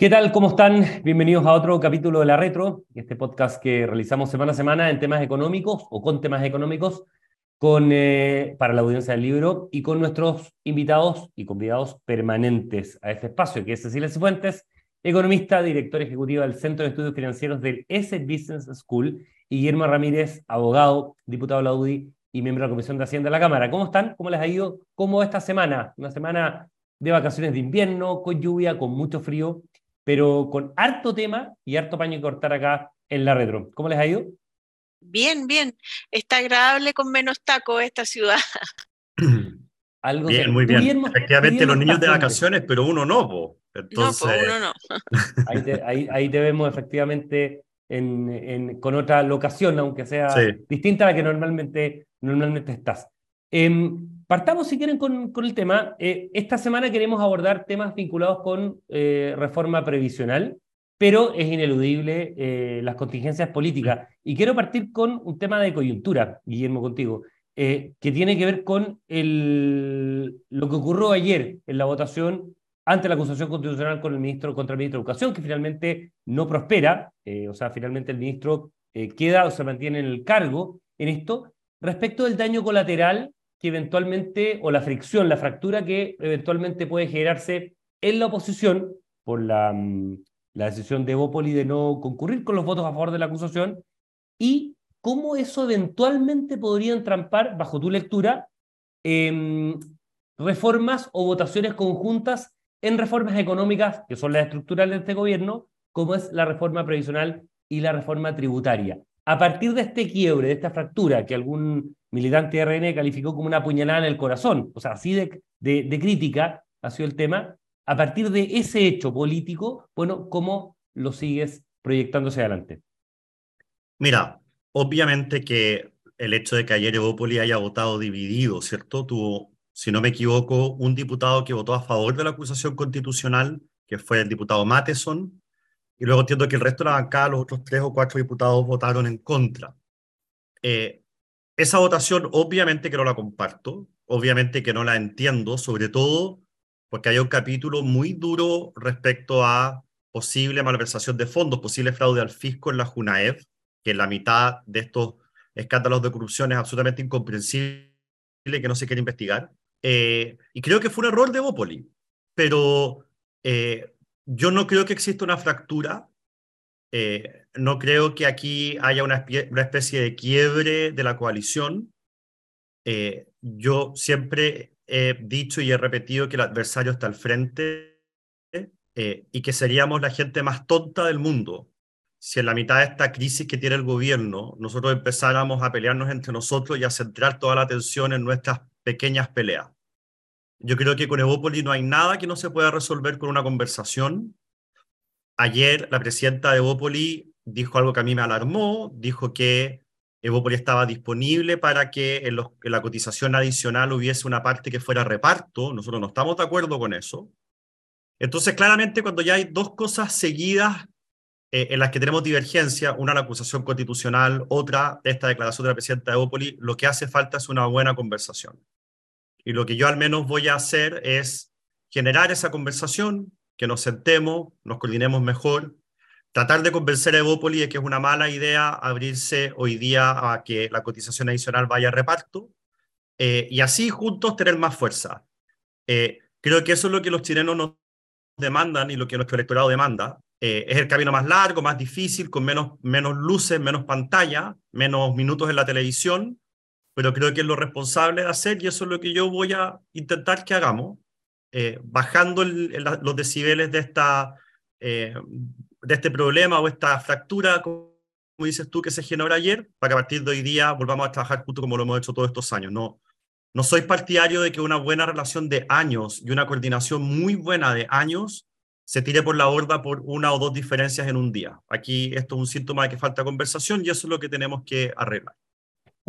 ¿Qué tal? ¿Cómo están? Bienvenidos a otro capítulo de La Retro, este podcast que realizamos semana a semana en temas económicos o con temas económicos con, eh, para la audiencia del libro y con nuestros invitados y convidados permanentes a este espacio, que es Cecilia Cifuentes, economista, directora ejecutiva del Centro de Estudios Financieros del S Business School, y Guillermo Ramírez, abogado, diputado de la UDI y miembro de la Comisión de Hacienda de la Cámara. ¿Cómo están? ¿Cómo les ha ido? ¿Cómo esta semana? Una semana de vacaciones de invierno, con lluvia, con mucho frío pero con harto tema y harto paño que cortar acá en la retro. ¿Cómo les ha ido? Bien, bien. Está agradable con menos taco esta ciudad. Algo bien, muy bien. Efectivamente, los niños de vacaciones, pero uno no, po. Entonces... No, uno no. ahí, te, vemos efectivamente en, con otra locación, aunque sea distinta a la que normalmente, normalmente estás. Em, Partamos, si quieren, con, el tema. Eh, esta semana queremos abordar temas vinculados con eh, reforma previsional, pero es ineludible eh, las contingencias políticas. Y quiero partir con un tema de coyuntura, Guillermo, contigo, que tiene que ver con el, lo que ocurrió ayer en la votación ante la acusación constitucional con el ministro, contra el ministro de Educación, que finalmente no prospera, o sea, finalmente el ministro queda o se mantiene en el cargo en esto, respecto del daño colateral que eventualmente, o la fricción, la fractura que eventualmente puede generarse en la oposición por la, mm, la decisión de Bópoli de no concurrir con los votos a favor de la acusación y cómo eso eventualmente podría entrampar, bajo tu lectura, reformas o votaciones conjuntas en reformas económicas, que son las estructurales de este gobierno, como es la reforma previsional y la reforma tributaria. A partir de este quiebre, de esta fractura que algún militante de RN calificó como una puñalada en el corazón, o sea, así de, crítica ha sido el tema, a partir de ese hecho político, bueno, ¿cómo lo sigues proyectándose adelante? Mira, obviamente que el hecho de que ayer Evópoli haya votado dividido, ¿cierto? Tuvo, si no me equivoco, un diputado que votó a favor de la acusación constitucional, que fue el diputado Mateson, y luego entiendo que el resto de la bancada, los otros tres o cuatro diputados votaron en contra. Eh, esa votación obviamente que no la comparto, obviamente que no la entiendo, sobre todo porque hay un capítulo muy duro respecto a posible malversación de fondos, posible fraude al fisco en la JUNAEV, que en la mitad de estos escándalos de corrupción es absolutamente incomprensible que no se quiera investigar. Eh, y creo que fue un error de Bópoli, pero eh, yo no creo que exista una fractura eh, no creo que aquí haya una, especie de quiebre de la coalición. Eh, yo siempre he dicho y he repetido que el adversario está al frente eh, y que seríamos la gente más tonta del mundo si en la mitad de esta crisis que tiene el gobierno nosotros empezáramos a pelearnos entre nosotros y a centrar toda la atención en nuestras pequeñas peleas. Yo creo que con Evópolis no hay nada que no se pueda resolver con una conversación Ayer la presidenta de Evópoli dijo algo que a mí me alarmó, dijo que Evópoli estaba disponible para que en, la cotización adicional hubiese una parte que fuera reparto. Nosotros no estamos de acuerdo con eso. Entonces, claramente, cuando ya hay dos cosas seguidas eh, en las que tenemos divergencia, una la acusación constitucional, otra esta declaración de la presidenta de Evópoli, lo que hace falta es una buena conversación. Y lo que yo al menos voy a hacer es generar esa conversación, que nos sentemos, nos coordinemos mejor, tratar de convencer a Evópoli de que es una mala idea abrirse hoy día a que la cotización adicional vaya a reparto, eh, y así juntos tener más fuerza. Eh, creo que eso es lo que los chilenos nos demandan y lo que nuestro electorado demanda. Eh, es el camino más largo, más difícil, con menos, menos luces, menos pantalla, menos minutos en la televisión, pero creo que es lo responsable de hacer y eso es lo que yo voy a intentar que hagamos. Eh, bajando los decibeles de, esta, eh, de este problema o esta fractura, como dices tú, que se generó ayer, para que a partir de hoy día volvamos a trabajar justo como lo hemos hecho todos estos años. No, no soy partidario de que una buena relación de años y una coordinación muy buena de años se tire por la borda por una o dos diferencias en un día. Aquí esto es un síntoma de que falta conversación y eso es lo que tenemos que arreglar.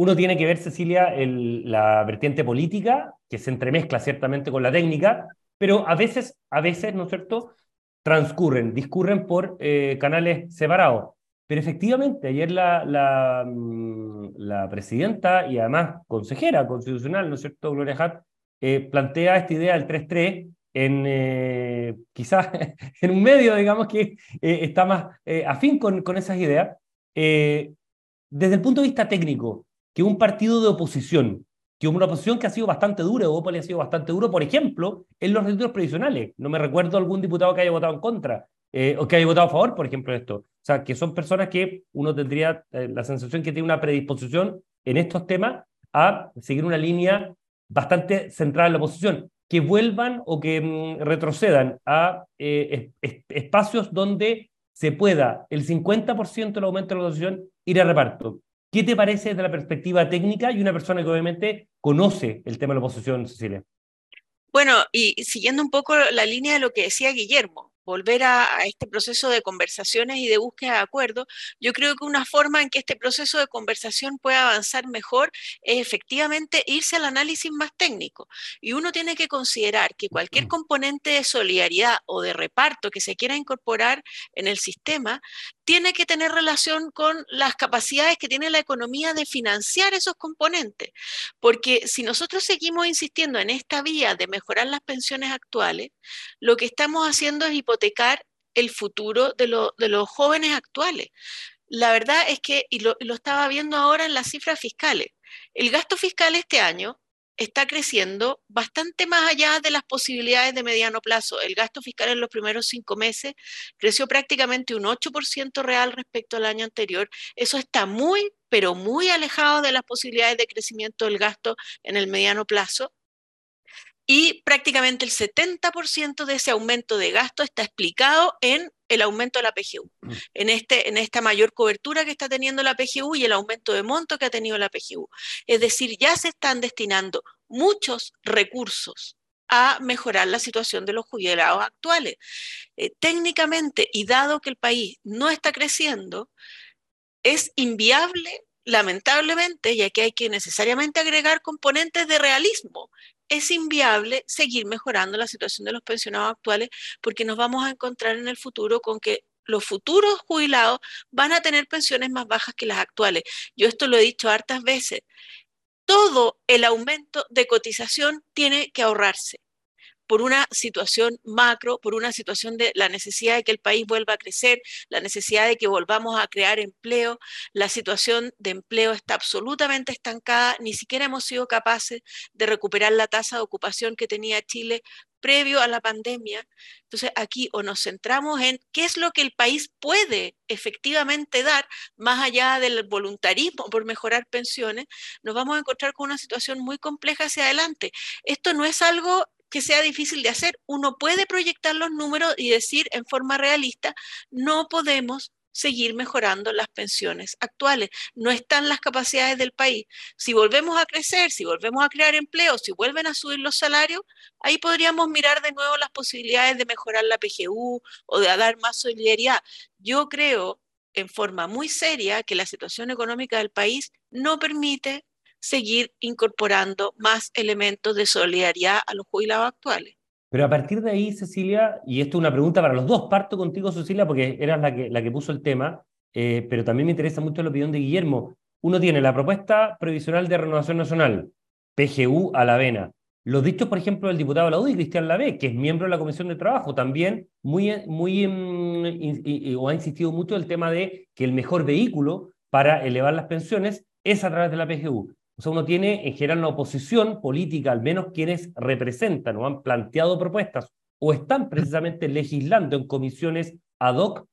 Uno tiene que ver, Cecilia, la vertiente política, que se entremezcla ciertamente con la técnica, pero a veces, a veces, ¿no es cierto?, transcurren, discurren por eh, canales separados. Pero efectivamente, ayer la, la, mm, la, presidenta y además consejera constitucional, ¿no es cierto?, Gloria Hatt, eh, plantea esta idea del 3-3 en eh, quizás en un medio, digamos, que eh, está más afín con, con, esas ideas, desde el punto de vista técnico, que un partido de oposición, que una oposición que ha sido bastante dura, Opoli ha sido bastante duro, por ejemplo, en los retiros previsionales. No me recuerdo algún diputado que haya votado en contra o que haya votado a favor, por ejemplo, de esto. O sea, que son personas que uno tendría la sensación que tiene una predisposición en estos temas a seguir una línea bastante centrada en la oposición, que vuelvan o que mm, retrocedan a eh, espacios donde se pueda el 50% del aumento de la oposición ir a reparto. ¿Qué te parece desde la perspectiva técnica y una persona que obviamente conoce el tema de la oposición, Cecilia? Bueno, y siguiendo un poco la línea de lo que decía Guillermo, volver a, este proceso de conversaciones y de búsqueda de acuerdo, yo creo que una forma en que este proceso de conversación pueda avanzar mejor es efectivamente irse al análisis más técnico. Y uno tiene que considerar que cualquier componente de solidaridad o de reparto que se quiera incorporar en el sistema tiene que tener relación con las capacidades que tiene la economía de financiar esos componentes. Porque si nosotros seguimos insistiendo en esta vía de mejorar las pensiones actuales, lo que estamos haciendo es hipotecar el futuro de, los jóvenes actuales. La verdad es que, y lo, lo estaba viendo ahora en las cifras fiscales, el gasto fiscal este año está creciendo bastante más allá de las posibilidades de mediano plazo. El gasto fiscal en los primeros cinco meses creció prácticamente un 8% real respecto al año anterior. Eso está muy, pero muy alejado de las posibilidades de crecimiento del gasto en el mediano plazo y prácticamente el 70% de ese aumento de gasto está explicado en el aumento de la PGU, mm. en, este, en esta mayor cobertura que está teniendo la PGU y el aumento de monto que ha tenido la PGU. Es decir, ya se están destinando muchos recursos a mejorar la situación de los jubilados actuales. Eh, técnicamente, y dado que el país no está creciendo, es inviable lamentablemente, ya que hay que necesariamente agregar componentes de realismo es inviable seguir mejorando la situación de los pensionados actuales porque nos vamos a encontrar en el futuro con que los futuros jubilados van a tener pensiones más bajas que las actuales. Yo esto lo he dicho hartas veces. Todo el aumento de cotización tiene que ahorrarse por una situación macro, por una situación de la necesidad de que el país vuelva a crecer, la necesidad de que volvamos a crear empleo. La situación de empleo está absolutamente estancada, ni siquiera hemos sido capaces de recuperar la tasa de ocupación que tenía Chile previo a la pandemia. Entonces, aquí o nos centramos en qué es lo que el país puede efectivamente dar, más allá del voluntarismo por mejorar pensiones, nos vamos a encontrar con una situación muy compleja hacia adelante. Esto no es algo que sea difícil de hacer. Uno puede proyectar los números y decir en forma realista, no podemos seguir mejorando las pensiones actuales. No están las capacidades del país. Si volvemos a crecer, si volvemos a crear empleo, si vuelven a subir los salarios, ahí podríamos mirar de nuevo las posibilidades de mejorar la PGU o de dar más solidaridad. Yo creo en forma muy seria que la situación económica del país no permite seguir incorporando más elementos de solidaridad a los jubilados actuales. Pero a partir de ahí, Cecilia, y esto es una pregunta para los dos, parto contigo, Cecilia, porque eras la que, la que puso el tema, eh, pero también me interesa mucho la opinión de Guillermo. Uno tiene la propuesta previsional de renovación nacional, PGU a la vena. Los dichos, por ejemplo, del diputado de la UDI, Cristian Lavé, que es miembro de la Comisión de Trabajo, también muy, muy, mm, o ha insistido mucho el tema de que el mejor vehículo para elevar las pensiones es a través de la PGU. O sea, uno tiene en general una oposición política, al menos quienes representan o han planteado propuestas o están precisamente legislando en comisiones ad hoc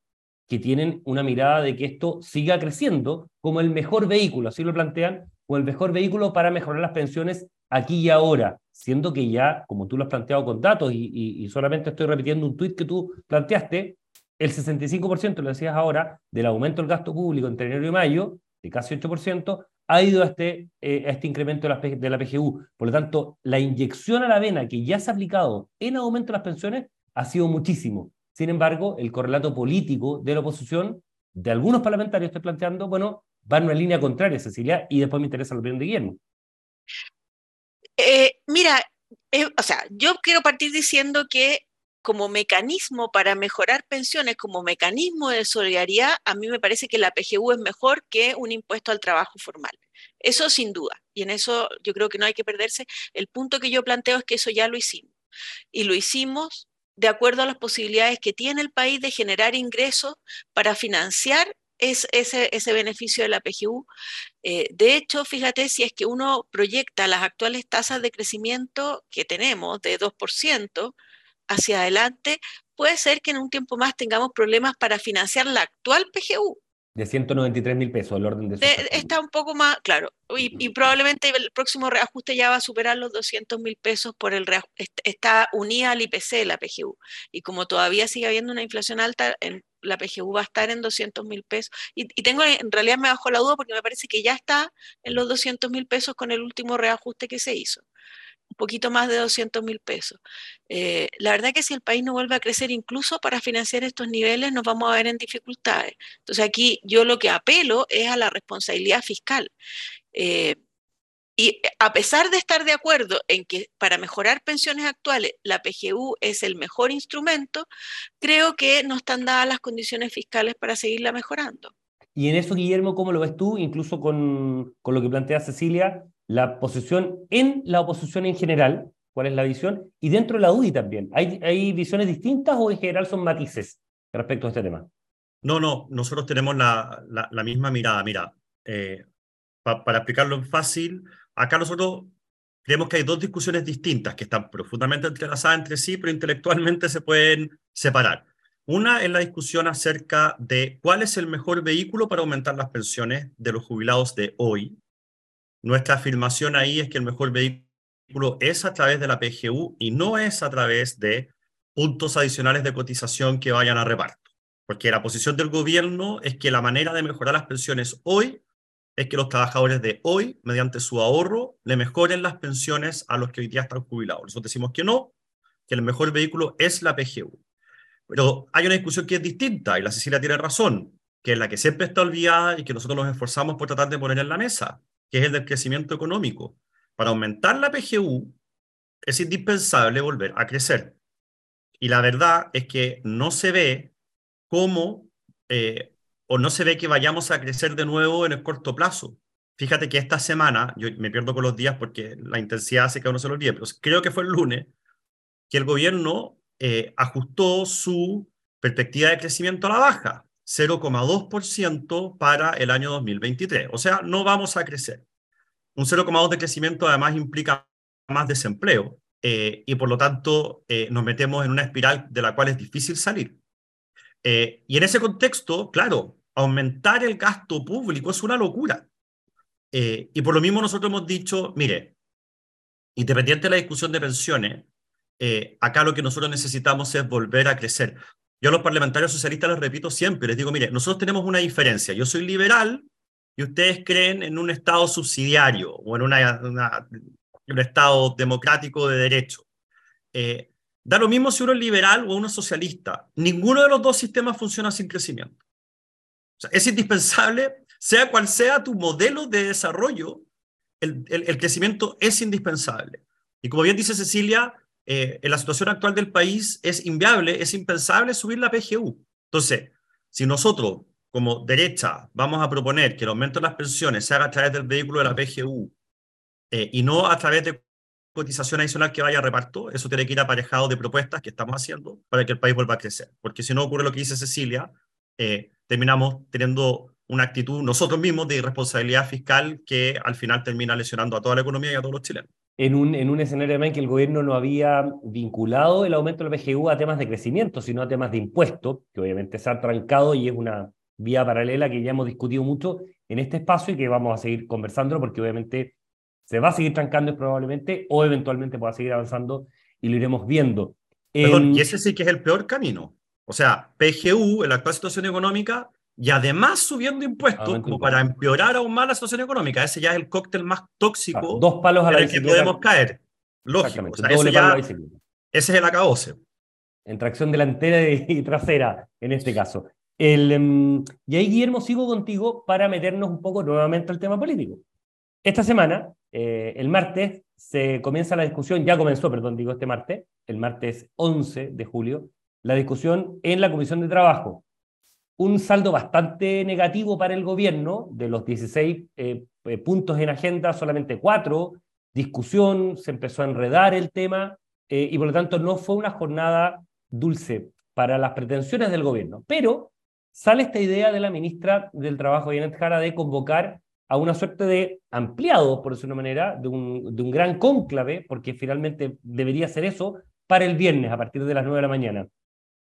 que tienen una mirada de que esto siga creciendo como el mejor vehículo, así lo plantean, o el mejor vehículo para mejorar las pensiones aquí y ahora, siendo que ya, como tú lo has planteado con datos, y, solamente estoy repitiendo un tuit que tú planteaste, el 65%, lo decías ahora, del aumento del gasto público entre enero y mayo, de casi 8%, ha ido a este, eh, este incremento de la, de la PGU. Por lo tanto, la inyección a la vena que ya se ha aplicado en aumento de las pensiones ha sido muchísimo. Sin embargo, el correlato político de la oposición, de algunos parlamentarios, estoy planteando, bueno, va en una línea contraria, Cecilia, y después me interesa la opinión de Guillermo. Eh, mira, eh, o sea, yo quiero partir diciendo que como mecanismo para mejorar pensiones, como mecanismo de solidaridad, a mí me parece que la PGU es mejor que un impuesto al trabajo formal. Eso sin duda. Y en eso yo creo que no hay que perderse. El punto que yo planteo es que eso ya lo hicimos. y lo hicimos de acuerdo a las posibilidades que tiene el país de generar ingresos para financiar ese, ese, beneficio de la PGU. Eh, de hecho, fíjate, si es que uno proyecta las actuales tasas de crecimiento que tenemos de 2% hacia adelante, puede ser que en un tiempo más tengamos problemas para financiar la actual PGU de 193 mil pesos, el orden de, Está un poco más, claro, y, probablemente el próximo reajuste ya va a superar los 200 mil pesos por el reajuste, está unida al IPC la PGU, y como todavía sigue habiendo una inflación alta, en, la PGU va a estar en 200 mil pesos, y, y, tengo, en realidad me bajo la duda porque me parece que ya está en los 200 mil pesos con el último reajuste que se hizo poquito más de 200 mil pesos. Eh, la verdad que si el país no vuelve a crecer incluso para financiar estos niveles, nos vamos a ver en dificultades. Entonces aquí yo lo que apelo es a la responsabilidad fiscal. Eh, y a pesar de estar de acuerdo en que para mejorar pensiones actuales la PGU es el mejor instrumento, creo que no están dadas las condiciones fiscales para seguirla mejorando. Y en eso, Guillermo, ¿cómo lo ves tú? Incluso con, con lo que plantea Cecilia, la posición en la oposición en general, cuál es la visión, y dentro de la UDI también. ¿Hay, hay visiones distintas o en general son matices respecto a este tema? No, no, nosotros tenemos la, la, misma mirada. Mira, eh, para explicarlo en fácil, acá nosotros creemos que hay dos discusiones distintas que están profundamente entrelazadas entre sí, pero intelectualmente se pueden separar. Una es la discusión acerca de cuál es el mejor vehículo para aumentar las pensiones de los jubilados de hoy, nuestra afirmación ahí es que el mejor vehículo es a través de la PGU y no es a través de puntos adicionales de cotización que vayan a reparto. Porque la posición del gobierno es que la manera de mejorar las pensiones hoy es que los trabajadores de hoy, mediante su ahorro, le mejoren las pensiones a los que hoy día están jubilados. Nosotros decimos que no, que el mejor vehículo es la PGU. Pero hay una discusión que es distinta, y la Cecilia tiene razón, que es la que siempre está olvidada y que nosotros nos esforzamos por tratar de poner en la mesa, que es el del crecimiento económico. Para aumentar la PGU es indispensable volver a crecer. Y la verdad es que no se ve cómo eh, o no se ve que vayamos a crecer de nuevo en el corto plazo. Fíjate que esta semana, yo me pierdo con los días porque la intensidad hace que uno se lo olvide, pero creo que fue el lunes que el gobierno eh, ajustó su perspectiva de crecimiento a la baja. 0,2% para el año 2023. O sea, no vamos a crecer. Un 0,2 de crecimiento además implica más desempleo eh, y por lo tanto eh, nos metemos en una espiral de la cual es difícil salir. Eh, y en ese contexto, claro, aumentar el gasto público es una locura. y por lo mismo nosotros hemos dicho, mire, independiente de la discusión de pensiones, acá lo que nosotros necesitamos es volver a crecer. Yo a los parlamentarios socialistas les repito siempre, les digo, mire, nosotros tenemos una diferencia. Yo soy liberal y ustedes creen en un Estado subsidiario o en un Estado democrático de derecho. Eh, da lo mismo si uno es liberal o uno es socialista. Ninguno de los dos sistemas funciona sin crecimiento. Es indispensable, sea cual sea tu modelo de desarrollo, el crecimiento es indispensable. Y como bien dice Cecilia, eh, en la situación actual del país es inviable, es impensable subir la PGU. Entonces, si nosotros como derecha vamos a proponer que el aumento de las pensiones se haga a través del vehículo de la PGU eh, y no a través de cotización adicional que vaya a reparto, eso tiene que ir aparejado de propuestas que estamos haciendo para que el país vuelva a crecer. Porque si no ocurre lo que dice Cecilia, eh, terminamos teniendo una actitud nosotros mismos de irresponsabilidad fiscal que al final termina lesionando a toda la economía y a todos los chilenos en un, en un escenario en que el gobierno no había vinculado el aumento del PGU a temas de crecimiento, sino a temas de impuestos, que obviamente se ha trancado y es una vía paralela que ya hemos discutido mucho en este espacio y que vamos a seguir conversando porque obviamente se va a seguir trancando probablemente o eventualmente pueda seguir avanzando y lo iremos viendo. Perdón, y ese sí que es el peor camino. O sea, PGU en la actual situación económica y además subiendo impuestos como para empeorar aún más la situación económica. Ese ya es el cóctel más tóxico dos palos a la en el que podemos caer. Lógico. ese es el acabose. En tracción delantera y trasera, en este caso. El, em, y ahí, Guillermo, sigo contigo para meternos un poco nuevamente al tema político. Esta semana, eh, el martes, se comienza la discusión, ya comenzó, perdón, digo este martes, el martes 11 de julio, la discusión en la Comisión de Trabajo un saldo bastante negativo para el gobierno, de los 16 eh, eh, puntos en agenda, solamente cuatro, discusión, se empezó a enredar el tema, y por lo tanto no fue una jornada dulce para las pretensiones del gobierno. Pero sale esta idea de la ministra del Trabajo, Janet Jara, de convocar a una suerte de ampliado, por decirlo de una manera, de un, de un gran cónclave, porque finalmente debería ser eso, para el viernes a partir de las 9 de la mañana.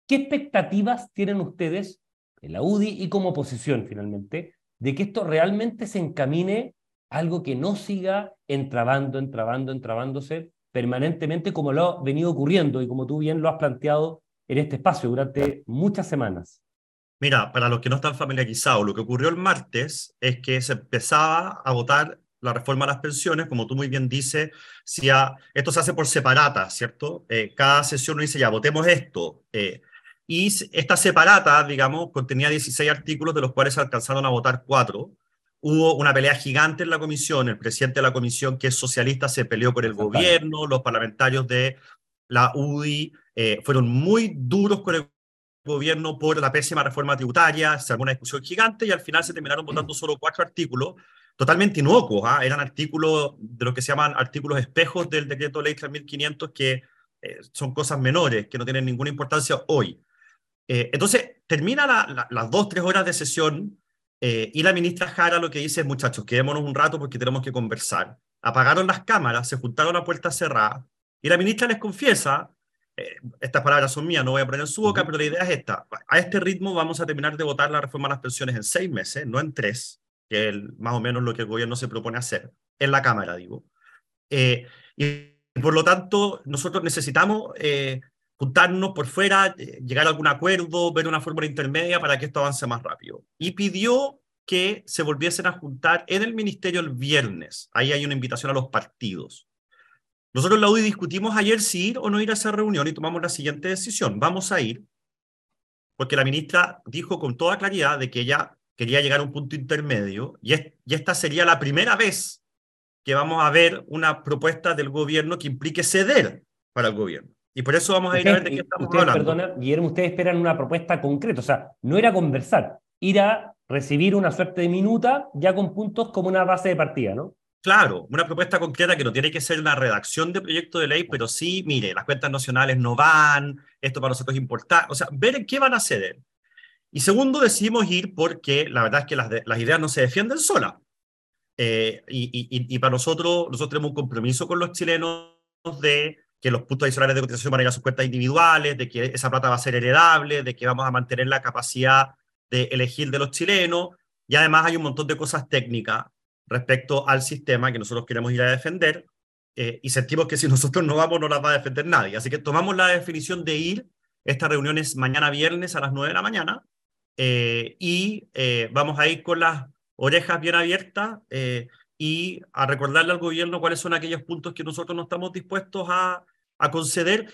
¿Qué expectativas tienen ustedes la UDI y como oposición finalmente de que esto realmente se encamine a algo que no siga entrabando, entrabando, entrabándose permanentemente como lo ha venido ocurriendo y como tú bien lo has planteado en este espacio durante muchas semanas? Mira, para los que no están familiarizados, lo que ocurrió el martes es que se empezaba a votar la reforma a las pensiones, como tú muy bien dices, si esto se hace por separata, ¿cierto? Eh, cada sesión uno dice, ya, votemos esto. Eh, y esta separata, digamos, contenía 16 artículos, de los cuales se alcanzaron a votar cuatro. Hubo una pelea gigante en la comisión, el presidente de la comisión, que es socialista, se peleó con el gobierno, los parlamentarios de la UDI eh, fueron muy duros con el gobierno por la pésima reforma tributaria, se armó una discusión gigante y al final se terminaron votando solo cuatro artículos, totalmente inocuos, ¿ah? eran artículos de lo que se llaman artículos espejos del decreto ley 3500 que eh, son cosas menores, que no tienen ninguna importancia hoy. Eh, entonces, termina las dos, tres horas de sesión eh, y la ministra Jara lo que dice es, muchachos, quedémonos un rato porque tenemos que conversar. Apagaron las cámaras, se juntaron a puerta cerrada y la ministra les confiesa eh, estas palabras son mías, no voy a poner en su boca, pero la idea es esta. A este ritmo vamos a terminar de votar la reforma a las pensiones en seis meses, no en tres, que es más o menos lo que el gobierno se propone hacer, en la Cámara, digo. Eh, y por lo tanto, nosotros necesitamos eh, juntarnos por fuera, llegar a algún acuerdo, ver una fórmula intermedia para que esto avance más rápido. Y pidió que se volviesen a juntar en el ministerio el viernes. Ahí hay una invitación a los partidos. Nosotros en la UDI discutimos ayer si ir o no ir a esa reunión y tomamos la siguiente decisión. Vamos a ir, porque la ministra dijo con toda claridad de que ella quería llegar a un punto intermedio y, esta sería la primera vez que vamos a ver una propuesta del gobierno que implique ceder para el gobierno. Y por eso vamos a ir a ver de qué estamos ustedes, hablando. Perdona, Guillermo, ustedes esperan una propuesta concreta, o sea, no era conversar, ir a recibir una suerte de minuta ya con puntos como una base de partida, ¿no? Claro, una propuesta concreta que no tiene que ser una redacción de proyecto de ley, pero sí, mire, las cuentas nacionales no van, esto para nosotros es importante, o sea, ver en qué van a ceder. Y segundo, decidimos ir porque la verdad es que las, las ideas no se defienden solas. Eh, y, y, y, para nosotros, nosotros tenemos un compromiso con los chilenos de que los puntos adicionales de cotización van a ir a sus cuentas individuales, de que esa plata va a ser heredable, de que vamos a mantener la capacidad de elegir de los chilenos. Y además hay un montón de cosas técnicas respecto al sistema que nosotros queremos ir a defender eh, y sentimos que si nosotros no vamos no las va a defender nadie. Así que tomamos la definición de ir. Esta reunión es mañana viernes a las 9 de la mañana eh, y eh, vamos a ir con las orejas bien abiertas y a recordarle al gobierno cuáles son aquellos puntos que nosotros no estamos dispuestos a, a conceder,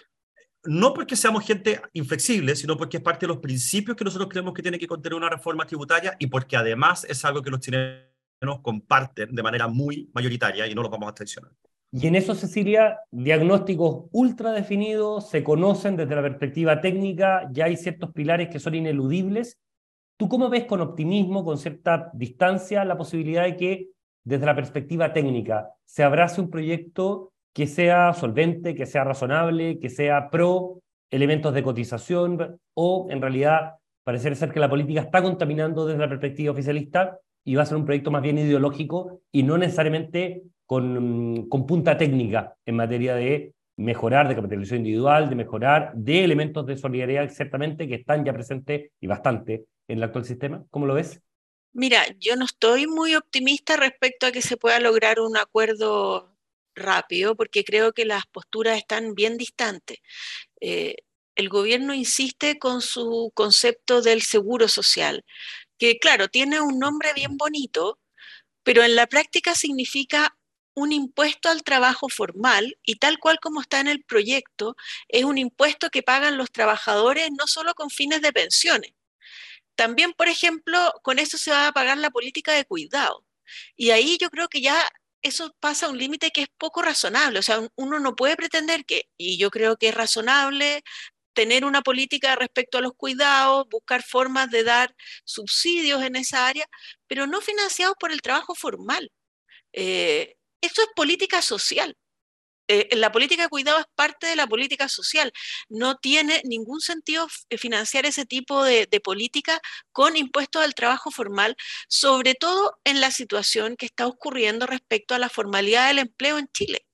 no porque seamos gente inflexible, sino porque es parte de los principios que nosotros creemos que tiene que contener una reforma tributaria y porque además es algo que los chilenos nos comparten de manera muy mayoritaria y no los vamos a traicionar. Y en eso, Cecilia, diagnósticos ultra definidos, se conocen desde la perspectiva técnica, ya hay ciertos pilares que son ineludibles. ¿Tú cómo ves con optimismo, con cierta distancia, la posibilidad de que desde la perspectiva técnica se abrace un proyecto que sea solvente, que sea razonable, que sea pro elementos de cotización o en realidad parece ser que la política está contaminando desde la perspectiva oficialista y va a ser un proyecto más bien ideológico y no necesariamente con, con punta técnica en materia de mejorar de capitalización individual, de mejorar de elementos de solidaridad exactamente que están ya presentes y bastante en el actual sistema. ¿Cómo lo ves? Mira, yo no estoy muy optimista respecto a que se pueda lograr un acuerdo rápido, porque creo que las posturas están bien distantes. Eh, el gobierno insiste con su concepto del seguro social, que claro, tiene un nombre bien bonito, pero en la práctica significa un impuesto al trabajo formal y tal cual como está en el proyecto, es un impuesto que pagan los trabajadores no solo con fines de pensiones. También, por ejemplo, con eso se va a pagar la política de cuidado. Y ahí yo creo que ya eso pasa a un límite que es poco razonable. O sea, uno no puede pretender que, y yo creo que es razonable tener una política respecto a los cuidados, buscar formas de dar subsidios en esa área, pero no financiados por el trabajo formal. Eh, eso es política social. Eh, la política de cuidado es parte de la política social. No tiene ningún sentido eh, financiar ese tipo de, política con impuestos al trabajo formal, sobre todo en la situación que está ocurriendo respecto a la formalidad del empleo en Chile.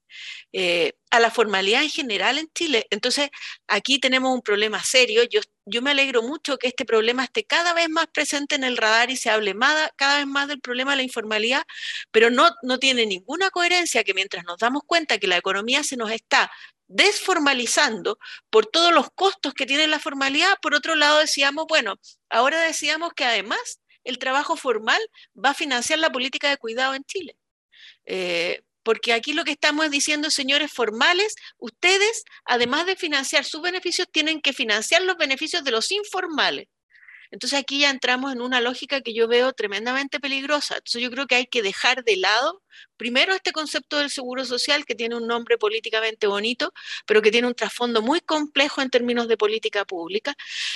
Eh, a la formalidad en general en Chile. Entonces, aquí tenemos un problema serio. Yo, yo me alegro mucho que este problema esté cada vez más presente en el radar y se hable cada vez más del problema de la informalidad, pero no, no tiene ninguna coherencia que mientras nos damos cuenta que la economía se nos está desformalizando por todos los costos que tiene la formalidad, por otro lado decíamos, bueno, ahora decíamos que además el trabajo formal va a financiar la política de cuidado en Chile. Eh, porque aquí lo que estamos diciendo, señores formales, ustedes, además de financiar sus beneficios, tienen que financiar los beneficios de los informales. Entonces aquí ya entramos en una lógica que yo veo tremendamente peligrosa. Entonces yo creo que hay que dejar de lado primero este concepto del seguro social, que tiene un nombre políticamente bonito, pero que tiene un trasfondo muy complejo en términos de política pública,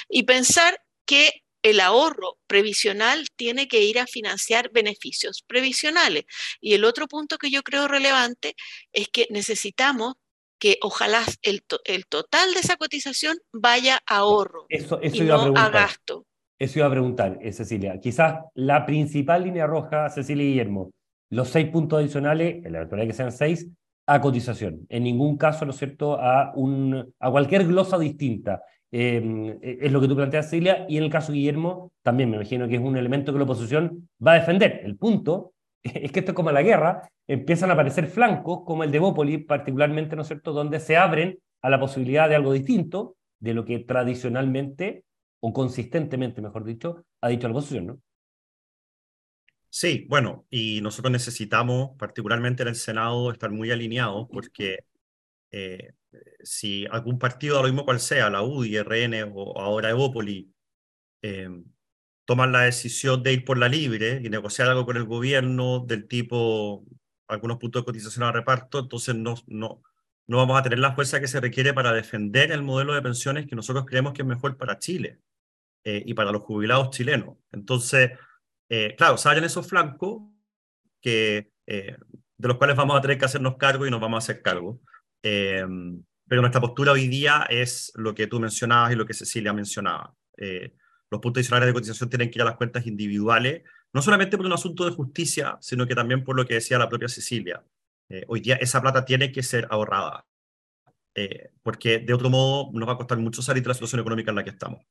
y pensar que el ahorro previsional tiene que ir a financiar beneficios previsionales. Y el otro punto que yo creo relevante es que necesitamos que ojalá el, total de esa cotización vaya a ahorro eso, y no a, gasto. Eso iba a preguntar, eh, Cecilia. Quizás la principal línea roja, Cecilia Guillermo, los seis puntos adicionales, en la eventualidad que sean seis, a cotización. En ningún caso, ¿no es cierto?, a, un, a cualquier glosa distinta. Em, e, es lo que tú planteas, Celia, y en el caso de Guillermo, también me imagino que es un elemento que la oposición va a defender. El punto es que esto es como la guerra, empiezan a aparecer flancos, como el de Bópoli, particularmente, ¿no es cierto?, donde se abren a la posibilidad de algo distinto de lo que tradicionalmente, o consistentemente, mejor dicho, ha dicho la oposición, ¿no? Sí, bueno, y nosotros necesitamos, particularmente en el Senado, estar muy alineados porque eh, si algún partido, a lo mismo cual sea, la UDI, RN o ahora Evópoli, eh, toman la decisión de ir por la libre y negociar algo con el gobierno del tipo algunos puntos de cotización a reparto, entonces no, no, no vamos a tener la fuerza que se requiere para defender el modelo de pensiones que nosotros creemos que es mejor para Chile eh, y para los jubilados chilenos. Entonces, eh, claro, salen esos flancos que, de los cuales vamos a tener que hacernos cargo y nos vamos a hacer cargo. Em, pero nuestra postura hoy día es lo que tú mencionabas y lo que Cecilia mencionaba. Eh, los puntos adicionales de cotización tienen que ir a las cuentas individuales, no solamente por un asunto de justicia, sino que también por lo que decía la propia Cecilia. Eh, hoy día esa plata tiene que ser ahorrada, eh, porque de otro modo nos va a costar mucho salir de la situación económica en la que estamos.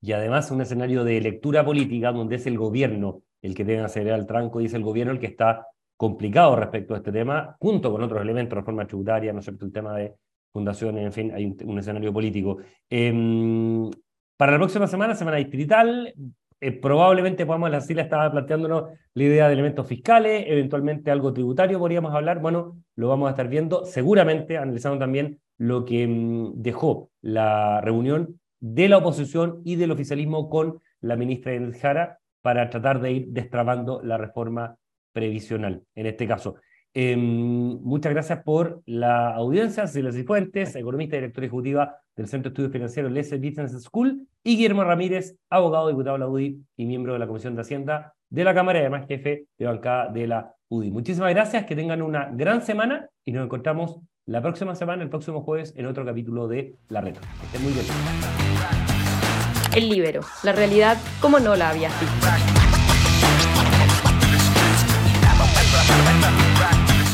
Y además un escenario de lectura política donde es el gobierno el que debe acelerar el tranco y es el gobierno el que está complicado respecto a este tema, junto con otros elementos, reforma tributaria, ¿no es cierto?, el tema de fundaciones, en fin, hay un, escenario político. Em, para la próxima semana, semana distrital, eh, probablemente podamos, la estaba planteándonos la idea de elementos fiscales, eventualmente algo tributario podríamos hablar, bueno, lo vamos a estar viendo, seguramente analizando también lo que em, dejó la reunión de la oposición y del oficialismo con la ministra Jara para tratar de ir destrabando la reforma previsional, en este caso. Em, muchas gracias por la audiencia. Silvia Cifuentes, economista y directora ejecutiva del Centro de Estudios Financieros Lese Business School, y Guillermo Ramírez, abogado, diputado de la UDI y miembro de la Comisión de Hacienda de la Cámara y además jefe de bancada de la UDI. Muchísimas gracias, que tengan una gran semana y nos encontramos la próxima semana, el próximo jueves, en otro capítulo de La Red. Que estén muy bien. El Libero, la realidad como no la había visto.